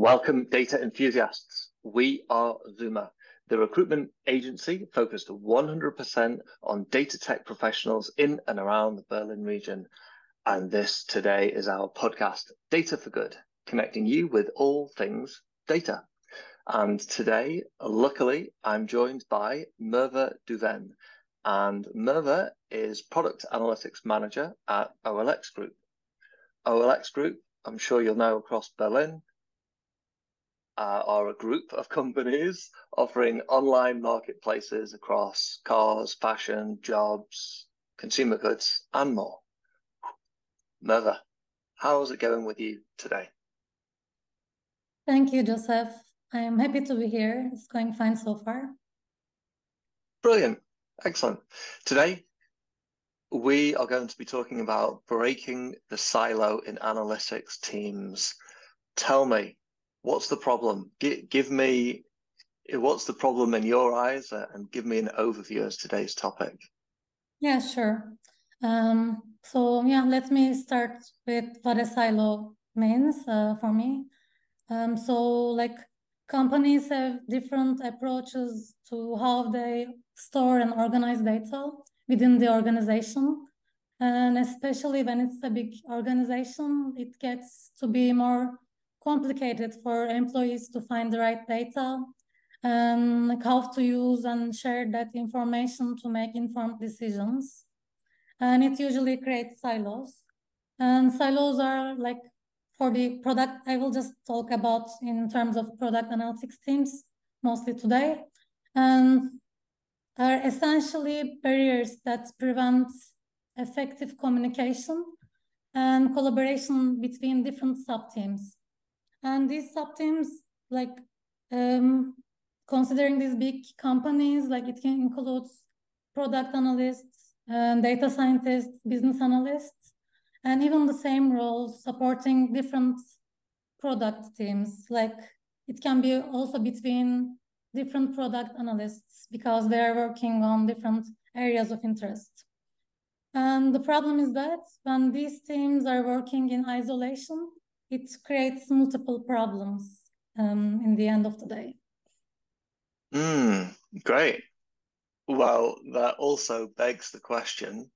Welcome, data enthusiasts. We are Zuma, the recruitment agency focused 100% on data tech professionals in and around the Berlin region. And this today is our podcast, Data for Good, connecting you with all things data. And today, luckily, I'm joined by Merve Düven. And Merve is Product Analytics Manager at OLX Group. OLX Group, I'm sure you'll know across Berlin, uh, are a group of companies offering online marketplaces across cars, fashion, jobs, consumer goods, and more. Merve, how's it going with you today? Thank you, Joseph. I am happy to be here. It's going fine so far. Brilliant. Excellent. Today, we are going to be talking about breaking the silo in analytics teams. Tell me, what's the problem? G- give me what's the problem in your eyes, uh, and give me an overview as today's topic. Yeah, sure. Um, so yeah, let me start with what a silo means uh, for me. Um, so like companies have different approaches to how they store and organize data within the organization. And especially when it's a big organization, it gets to be more complicated for employees to find the right data and like how to use and share that information to make informed decisions. And it usually creates silos. And silos are like for the product, I will just talk about in terms of product analytics teams mostly today. And are essentially barriers that prevent effective communication and collaboration between different sub-teams. And these sub-teams, like um, considering these big companies, like it can include product analysts, and data scientists, business analysts, and even the same roles supporting different product teams. Like it can be also between different product analysts because they are working on different areas of interest. And the problem is that when these teams are working in isolation, it creates multiple problems um, in the end of the day. Mm, great. Well, that also begs the question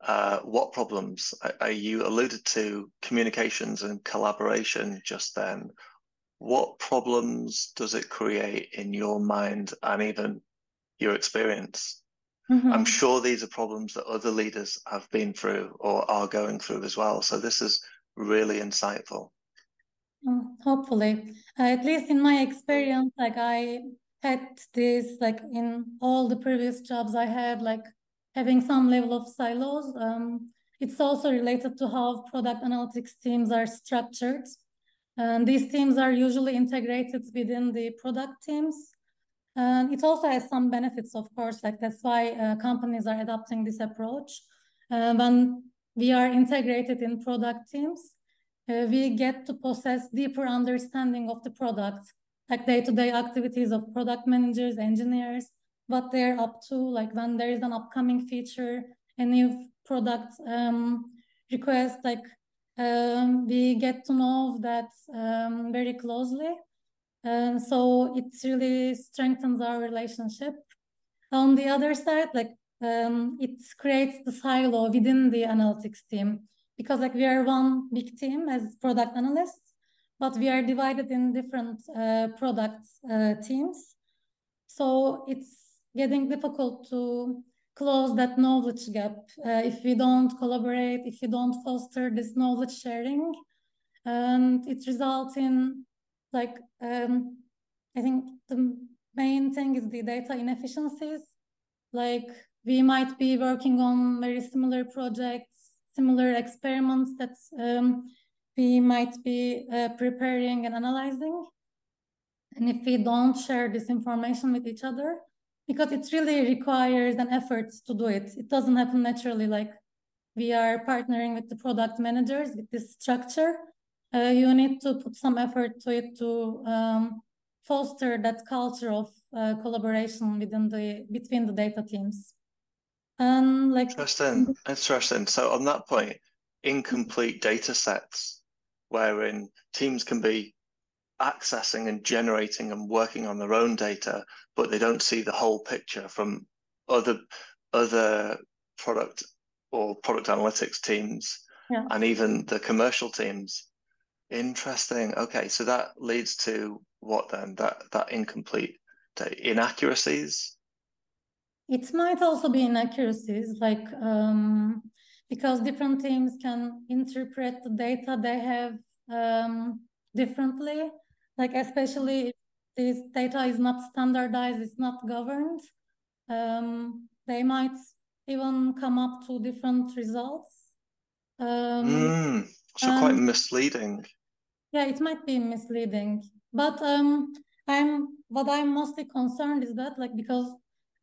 uh, what problems? Are you alluded to communications and collaboration just then. What problems does it create in your mind and even your experience? Mm-hmm. I'm sure these are problems that other leaders have been through or are going through as well. So this is really insightful. Mm, hopefully, uh, at least in my experience, like I had this like in all the previous jobs I had, like having some level of silos. Um, it's also related to how product analytics teams are structured. And these teams are usually integrated within the product teams. And it also has some benefits, of course, like that's why uh, companies are adopting this approach. Uh, when we are integrated in product teams, uh, we get to possess deeper understanding of the product, like day-to-day -day activities of product managers, engineers, what they're up to, like when there is an upcoming feature, a new product um, request, like um, we get to know that um, very closely. And so it really strengthens our relationship. On the other side, like um, it creates the silo within the analytics team because like we are one big team as product analysts, but we are divided in different uh, product uh, teams. So it's getting difficult to close that knowledge gap uh, if we don't collaborate, if we don't foster this knowledge sharing. And it results in like, um, I think the main thing is the data inefficiencies. Like we might be working on very similar projects, similar experiments that um, we might be uh, preparing and analyzing. And if we don't share this information with each other, because it really requires an effort to do it. It doesn't happen naturally. Like we are partnering with the product managers with this structure. Uh, you need to put some effort to it to um, foster that culture of uh, collaboration within the between the data teams. And like interesting, interesting. So on that point, incomplete data sets, wherein teams can be accessing and generating and working on their own data, but they don't see the whole picture from other other product or product analytics teams yeah. and even the commercial teams. Interesting. Okay, so that leads to what then? That that incomplete inaccuracies. It might also be inaccuracies, like um, because different teams can interpret the data they have um, differently. Like especially if this data is not standardized, it's not governed. Um, they might even come up to different results. Um, mm, so quite misleading. Yeah, it might be misleading. But um, I'm what I'm mostly concerned is that like because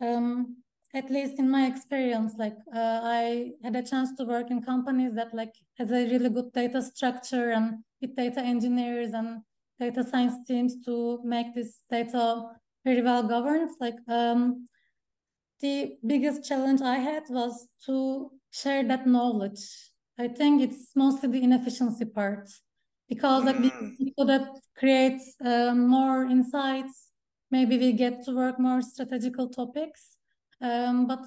um, at least in my experience, like uh, I had a chance to work in companies that like has a really good data structure and with data engineers and data science teams to make this data very well governed. Like um, the biggest challenge I had was to share that knowledge. I think it's mostly the inefficiency part because like mm. we could create um, more insights. Maybe we get to work more strategical topics, um, but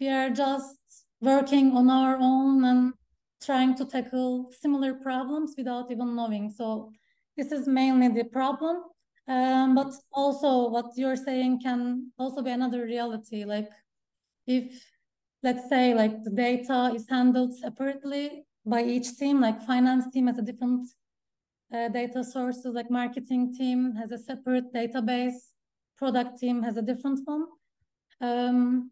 we are just working on our own and trying to tackle similar problems without even knowing. So this is mainly the problem. Um, but also what you're saying can also be another reality. Like if, let's say like the data is handled separately by each team, like finance team has a different uh, data sources, like marketing team has a separate database, product team has a different one. Um,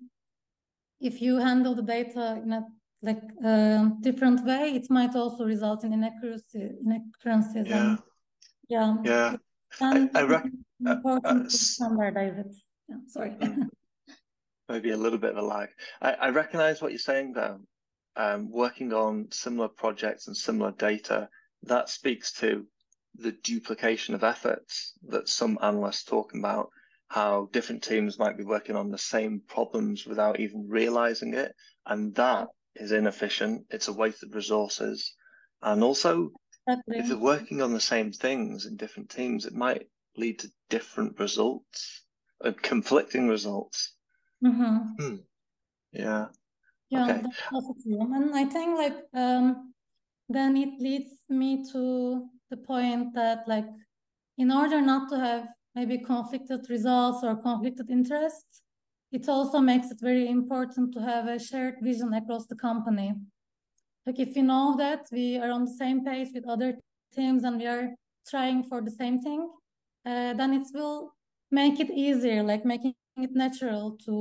if you handle the data in a like uh, different way, it might also result in inaccuracy, inaccuracies. Yeah. And, yeah. Yeah. And I, I uh, important uh, to standardize it. Yeah, sorry. Mm. Maybe a little bit of a lag. I, I recognize what you're saying though. Um, working on similar projects and similar data, that speaks to the duplication of efforts that some analysts talk about, how different teams might be working on the same problems without even realizing it. And that is inefficient. It's a waste of resources. And also, if they're working on the same things in different teams, it might lead to different results, uh, conflicting results. Mm-hmm. Hmm. Yeah. Yeah, okay. that's true. And I think like um, then it leads me to the point that like in order not to have maybe conflicted results or conflicted interests, it also makes it very important to have a shared vision across the company. Like if you know that we are on the same page with other teams and we are trying for the same thing, uh, then it will make it easier, like making it natural to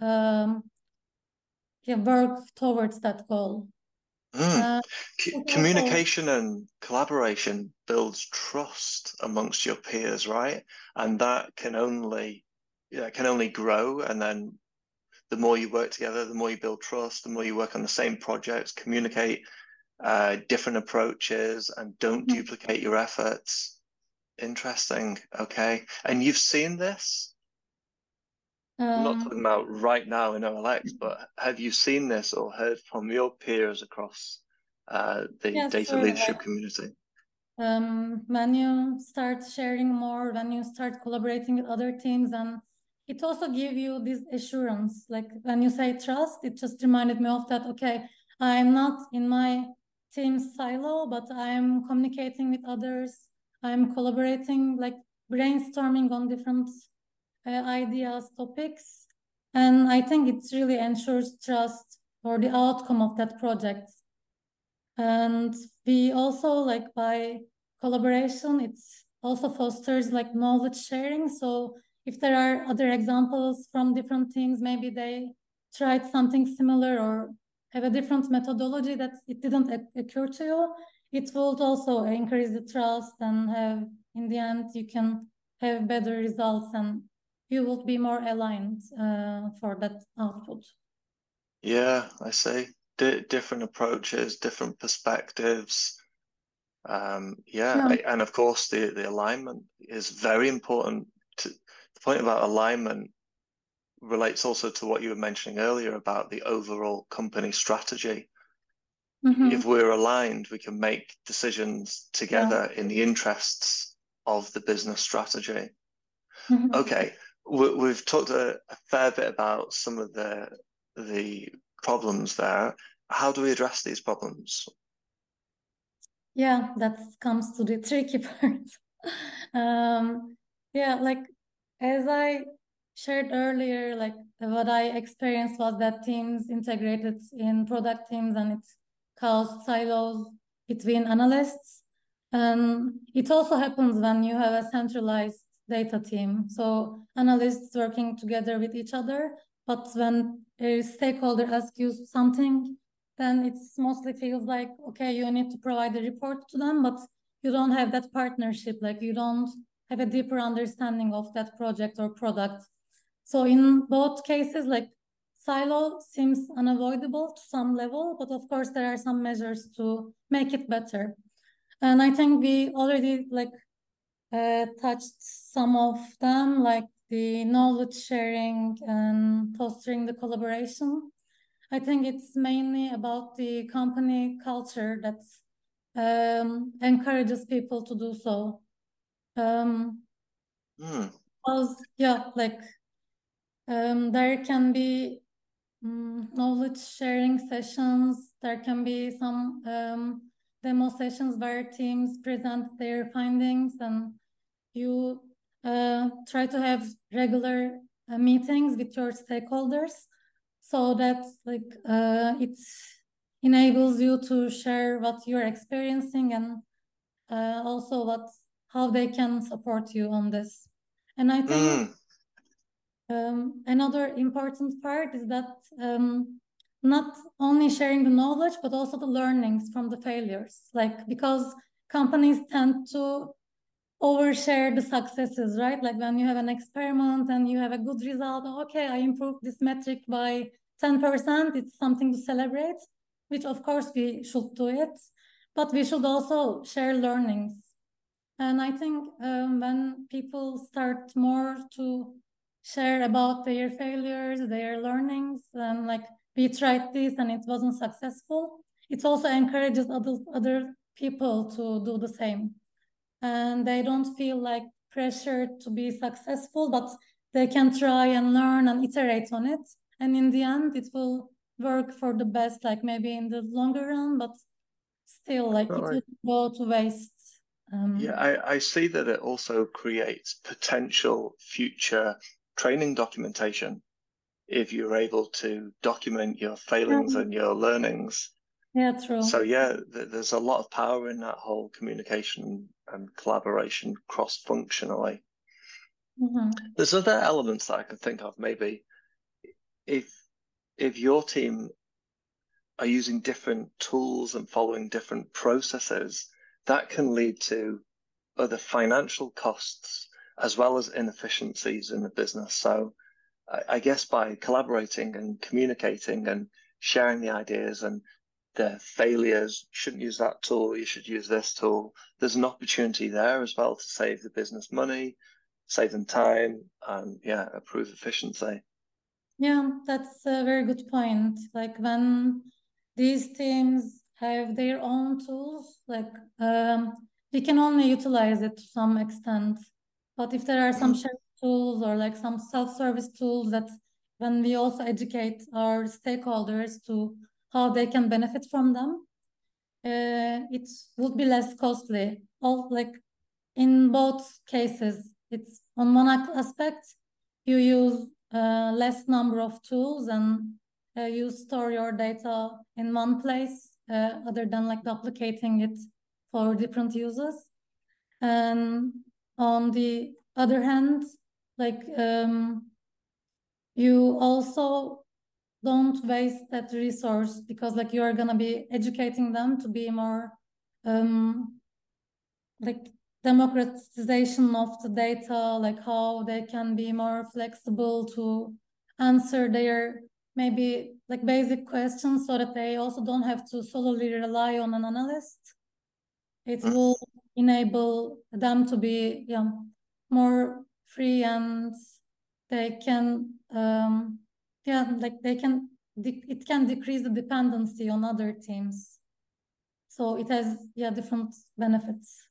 um, yeah, work towards that goal. Mm. Uh, communication and collaboration builds trust amongst your peers, right? And that can only yeah, can only grow. And then the more you work together, the more you build trust, the more you work on the same projects, communicate uh, different approaches, and don't mm-hmm. duplicate your efforts. Interesting. Okay. And you've seen this? Um, I'm not talking about right now in OLX, but have you seen this or heard from your peers across uh, the data leadership community? Um, when you start sharing more, when you start collaborating with other teams, and it also give you this assurance. Like when you say trust, it just reminded me of that. Okay, I'm not in my team silo, but I'm communicating with others. I'm collaborating, like brainstorming on different uh, ideas, topics. And I think it really ensures trust for the outcome of that project. And we also like by collaboration, it also fosters like knowledge sharing. So if there are other examples from different teams, maybe they tried something similar or have a different methodology that it didn't occur to you, it would also increase the trust and have in the end you can have better results and you will be more aligned uh, for that output. Yeah, I see. Different approaches, different perspectives. Um, yeah, yeah. I, and of course the the alignment is very important. To, the point about alignment relates also to what you were mentioning earlier about the overall company strategy. Mm -hmm. If we're aligned, we can make decisions together yeah. in the interests of the business strategy. Mm-hmm. Okay, we, have talked a, a, fair bit about some of the the problems there. How do we address these problems? Yeah, that comes to the tricky part. um, yeah, like as I shared earlier, like what I experienced was that teams integrated in product teams and it caused silos between analysts. And it also happens when you have a centralized data team. So analysts working together with each other, but when a stakeholder asks you something, then it mostly feels like, okay, you need to provide a report to them, but you don't have that partnership. Like you don't have a deeper understanding of that project or product. So in both cases, like silo seems unavoidable to some level, but of course there are some measures to make it better. And I think we already like uh, touched some of them, like the knowledge sharing and fostering the collaboration. I think it's mainly about the company culture that um, encourages people to do so. Um, mm. Because, yeah, like um, there can be um, knowledge sharing sessions. There can be some um, demo sessions where teams present their findings and you uh, try to have regular uh, meetings with your stakeholders so that like uh, it enables you to share what you're experiencing and uh, also what how they can support you on this and i think mm. um, another important part is that um, not only sharing the knowledge but also the learnings from the failures like because companies tend to overshare the successes right? Like when you have an experiment and you have a good result okay i improved this metric by 10% it's something to celebrate which of course we should do it but we should also share learnings. And i think um, when people start more to share about their failures their learnings and like we tried this and it wasn't successful it also encourages other other people to do the same and they don't feel like pressured to be successful but they can try and learn and iterate on it and in the end it will work for the best like maybe in the longer run but still like it would go to waste um, yeah I, I see that it also creates potential future training documentation if you're able to document your failings and your learnings. Yeah, true. So yeah, th- there's a lot of power in that whole communication and collaboration cross-functionally. Mm-hmm. There's other elements that I can think of. Maybe if if your team are using different tools and following different processes, that can lead to other financial costs as well as inefficiencies in the business. So I, guess by collaborating and communicating and sharing the ideas and the failures, shouldn't use that tool, you should use this tool. There's an opportunity there as well to save the business money, save them time, and yeah, improve efficiency. Yeah, that's a very good point. Like when these teams have their own tools, like um, we can only utilize it to some extent. But if there are some mm. shared tools or like some self-service tools that when we also educate our stakeholders to how they can benefit from them, uh, it would be less costly. All like in both cases, it's on one aspect, you use uh, less number of tools and uh, you store your data in one place uh, other than like duplicating it for different users. And on the other hand, like um, you also don't waste that resource because like you're gonna be educating them to be more um, like democratization of the data, like how they can be more flexible to answer their maybe like basic questions so that they also don't have to solely rely on an analyst. It mm. will enable them to be yeah, more free and they can um, yeah like they can it can decrease the dependency on other teams so it has yeah different benefits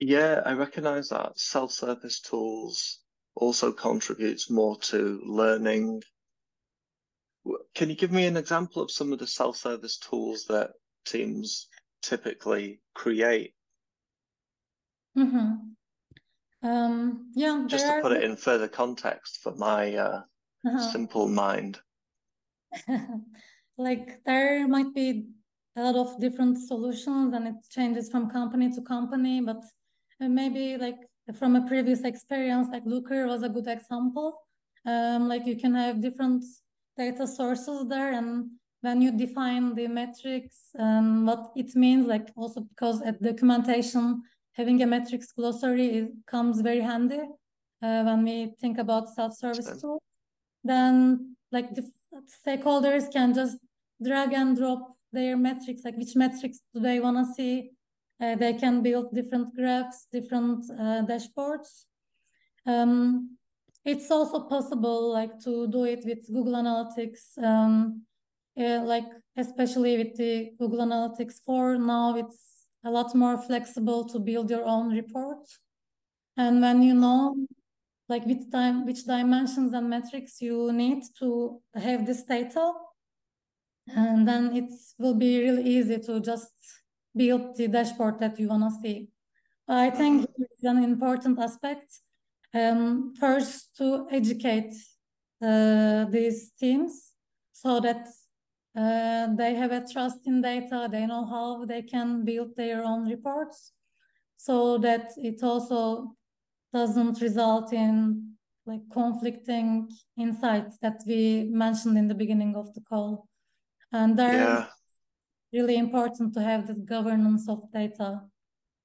Yeah, I recognize that self-service tools also contributes more to learning. Can you give me an example of some of the self-service tools that teams typically create? Mm-hmm. Um, yeah, just to are... put it in further context for my uh, uh-huh. simple mind. like there might be a lot of different solutions and it changes from company to company, but uh, maybe like from a previous experience, like Looker was a good example. Um, like you can have different data sources there and when you define the metrics and what it means, like also because at documentation, having a metrics glossary comes very handy uh, when we think about self-service tools. Then like the stakeholders can just drag and drop their metrics, like which metrics do they want to see. Uh, they can build different graphs, different uh, dashboards. Um, it's also possible like to do it with Google Analytics, um, uh, like especially with the Google Analytics 4 now it's a lot more flexible to build your own report. And when you know like which time which dimensions and metrics you need to have this data, and then it will be really easy to just build the dashboard that you want to see. I think it's an important aspect. Um, first, to educate uh, these teams so that uh, they have a trust in data. They know how they can build their own reports so that it also doesn't result in like conflicting insights that we mentioned in the beginning of the call. And they're yeah. really important to have the governance of data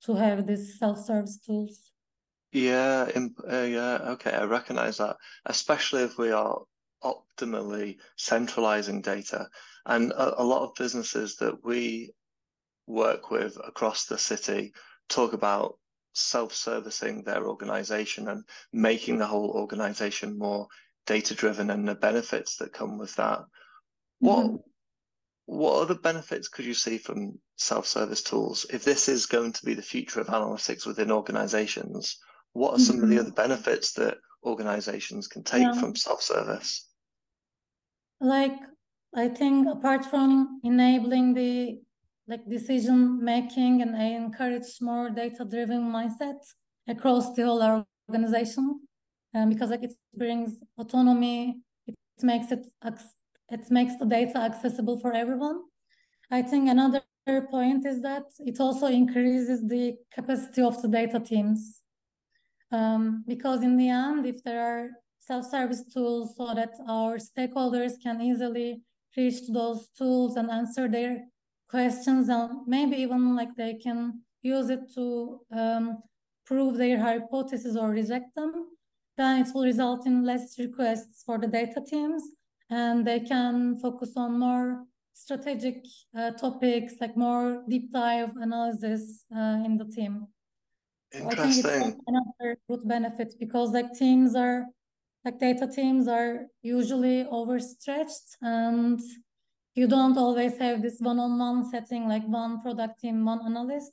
to have these self-service tools. Yeah, uh, yeah, okay, I recognize that, especially if we are optimally centralizing data. And a, a lot of businesses that we work with across the city talk about self-servicing their organization and making the whole organization more data driven and the benefits that come with that. What mm-hmm. what other benefits could you see from self-service tools? If this is going to be the future of analytics within organizations, what are mm-hmm. some of the mm-hmm. other benefits that organizations can take yeah. from self-service? Like I think apart from enabling the like decision making and I encourage more data driven mindset across the whole organization um, because like it brings autonomy it makes it it makes the data accessible for everyone. I think another point is that it also increases the capacity of the data teams um, because in the end if there are self-service tools so that our stakeholders can easily reach those tools and answer their questions and maybe even like they can use it to um, prove their hypothesis or reject them, then it will result in less requests for the data teams and they can focus on more strategic uh, topics like more deep dive analysis uh, in the team. I think it's another good benefit because like teams are like data teams are usually overstretched and you don't always have this one-on-one setting like one product team one analyst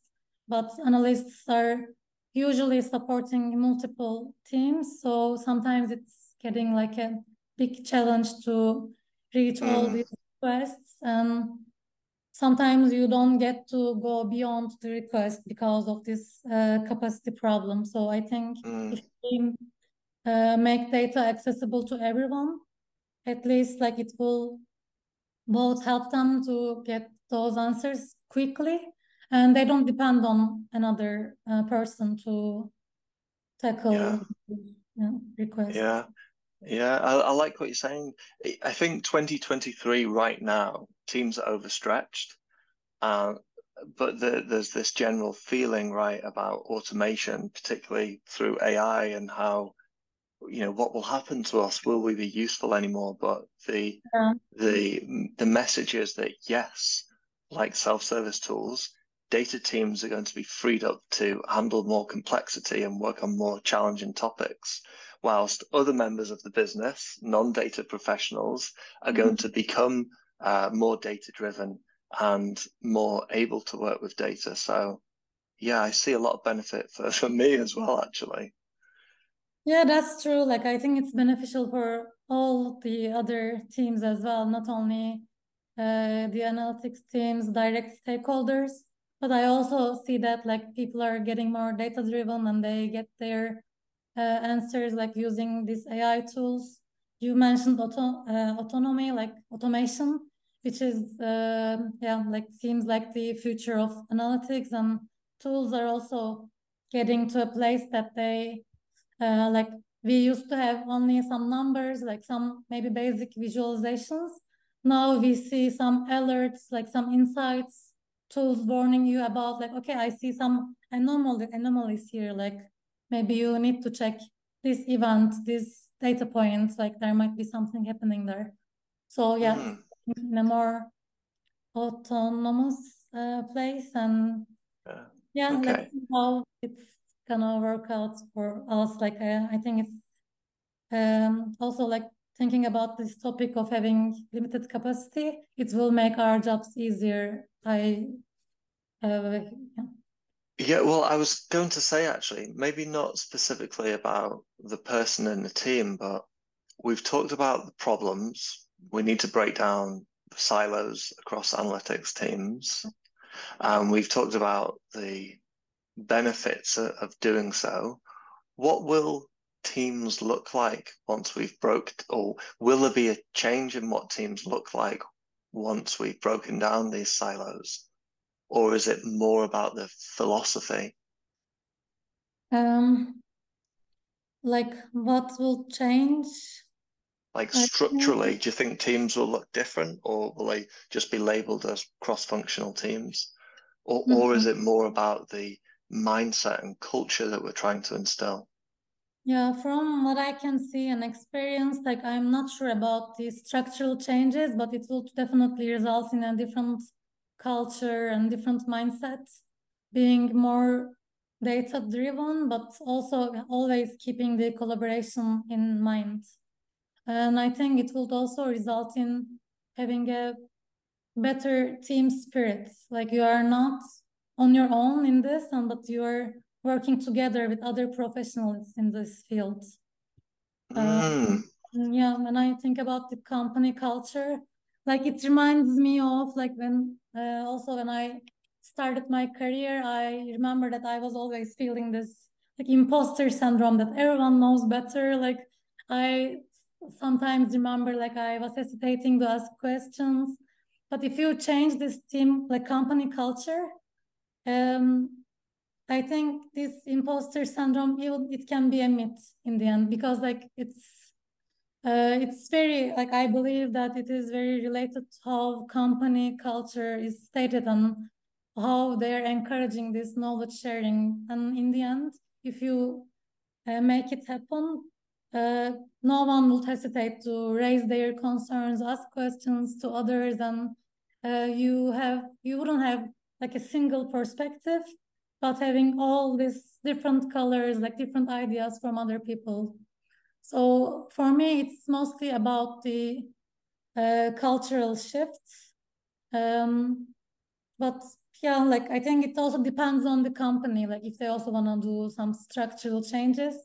but analysts are usually supporting multiple teams so sometimes it's getting like a big challenge to reach mm. all these requests and sometimes you don't get to go beyond the request because of this uh, capacity problem so i think mm. if team uh, make data accessible to everyone, at least like it will both help them to get those answers quickly and they don't depend on another uh, person to tackle yeah. requests. Yeah. Yeah, I, I, like what you're saying. I think 2023 right now, teams are overstretched. Uh, but the, there's this general feeling, right, about automation, particularly through AI and how you know what will happen to us will we be useful anymore but the yeah. the the message is that yes like self-service tools data teams are going to be freed up to handle more complexity and work on more challenging topics whilst other members of the business non-data professionals are mm-hmm. going to become uh, more data driven and more able to work with data so yeah, I see a lot of benefit for, for me as well, actually. Yeah, that's true. Like I think it's beneficial for all the other teams as well, not only uh, the analytics teams, direct stakeholders, but I also see that like people are getting more data driven and they get their uh, answers like using these AI tools. You mentioned auto uh, autonomy, like automation, which is uh, yeah, like seems like the future of analytics and tools are also getting to a place that they uh, like we used to have only some numbers, like some maybe basic visualizations. Now we see some alerts, like some insights, tools warning you about like, okay, I see some anomaly anomalies here. Like maybe you need to check this event, this data point, like there might be something happening there. So yeah, mm. in a more autonomous uh, place and yeah, yeah okay. let's see how it's gonna work out for us. Like uh, I think it's um, also like thinking about this topic of having limited capacity. It will make our jobs easier. I uh, yeah. Yeah, well, I was going to say actually, maybe not specifically about the person in the team, but we've talked about the problems. We need to break down the silos across analytics teams. Um, we've talked about the benefits of doing so. What will teams look like once we've broke, or will there be a change in what teams look like once we've broken down these silos? Or is it more about the philosophy? Um, like what will change? Like structurally, do you think teams will look different or will they just be labeled as cross-functional teams? Or, mm-hmm. or is it more about the mindset and culture that we're trying to instill? Yeah, from what I can see and experience, like I'm not sure about the structural changes, but it will definitely result in a different culture and different mindsets, being more data driven, but also always keeping the collaboration in mind. And I think it will also result in having a better team spirit. Like you are not on your own in this, and but you are working together with other professionals in this field. Mm. yeah, when I think about the company culture, like it reminds me of like when uh, also when I started my career, I remember that I was always feeling this like imposter syndrome that everyone knows better. Like I sometimes remember like I was hesitating to ask questions. But if you change this team like company culture, um, I think this imposter syndrome, it can be a myth in the end because like it's uh, it's very like I believe that it is very related to how company culture is stated and how they're encouraging this knowledge sharing. And in the end, if you uh, make it happen, uh, no one will hesitate to raise their concerns, ask questions to others, and uh, you have you wouldn't have like a single perspective, but having all these different colors, like different ideas from other people. So for me, it's mostly about the uh, cultural shift. Um, but yeah, like I think it also depends on the company, like if they also want to do some structural changes.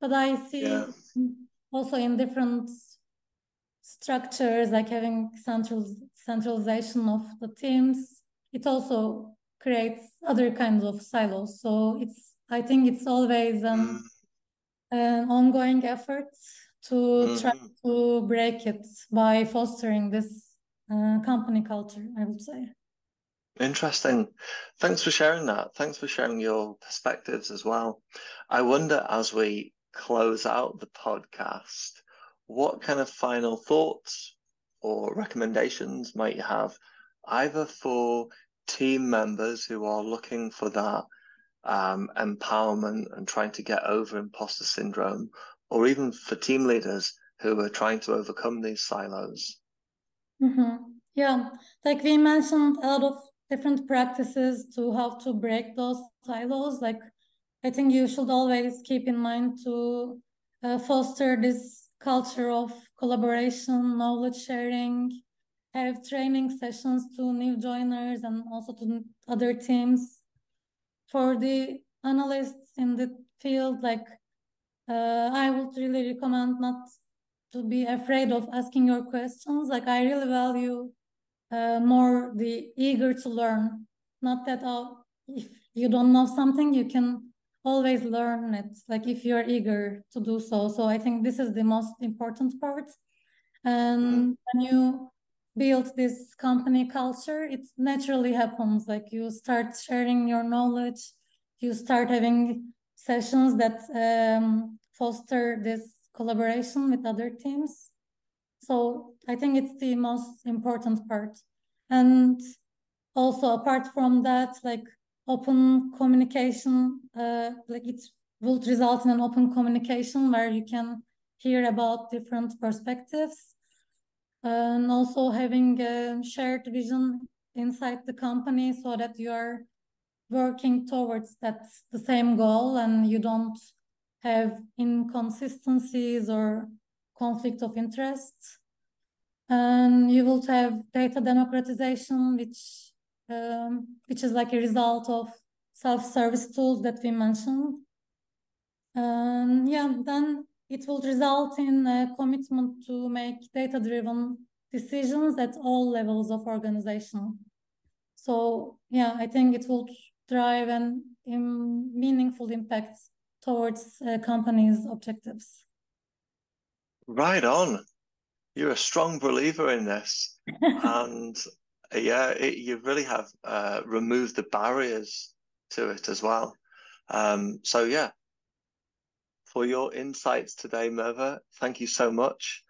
But I see yeah. also in different structures, like having central centralization of the teams, it also creates other kinds of silos. So it's I think it's always um, an ongoing effort to mm-hmm. try to break it by fostering this uh, company culture. I would say. Interesting. Thanks for sharing that. Thanks for sharing your perspectives as well. I wonder as we close out the podcast, what kind of final thoughts or recommendations might you have either for team members who are looking for that um, empowerment and trying to get over imposter syndrome, or even for team leaders who are trying to overcome these silos? Mm-hmm. Yeah, like we mentioned, a lot of different practices to how to break those silos. Like, I think you should always keep in mind to uh, foster this culture of collaboration, knowledge sharing, have training sessions to new joiners and also to other teams for the analysts in the field, like uh, I would really recommend not to be afraid of asking your questions. Like I really value uh, more the eager to learn. Not that oh, if you don't know something, you can always learn it. Like if you're eager to do so. So I think this is the most important part. And mm-hmm. when you build this company culture, it naturally happens. Like you start sharing your knowledge, you start having sessions that um, foster this collaboration with other teams. So I think it's the most important part. And also apart from that, like open communication, uh, like it will result in an open communication where you can hear about different perspectives and also having a shared vision inside the company so that you are working towards that the same goal and you don't have inconsistencies or conflict of interest. And you will have data democratization which um, which is like a result of self-service tools that we mentioned. And yeah then it will result in a commitment to make data-driven decisions at all levels of organization. So yeah, I think it will drive an um, meaningful impact towards a company's objectives. Right on. You're a strong believer in this, and yeah, it, you really have uh, removed the barriers to it as well. Um, so yeah, for your insights today, Merve. Thank you so much.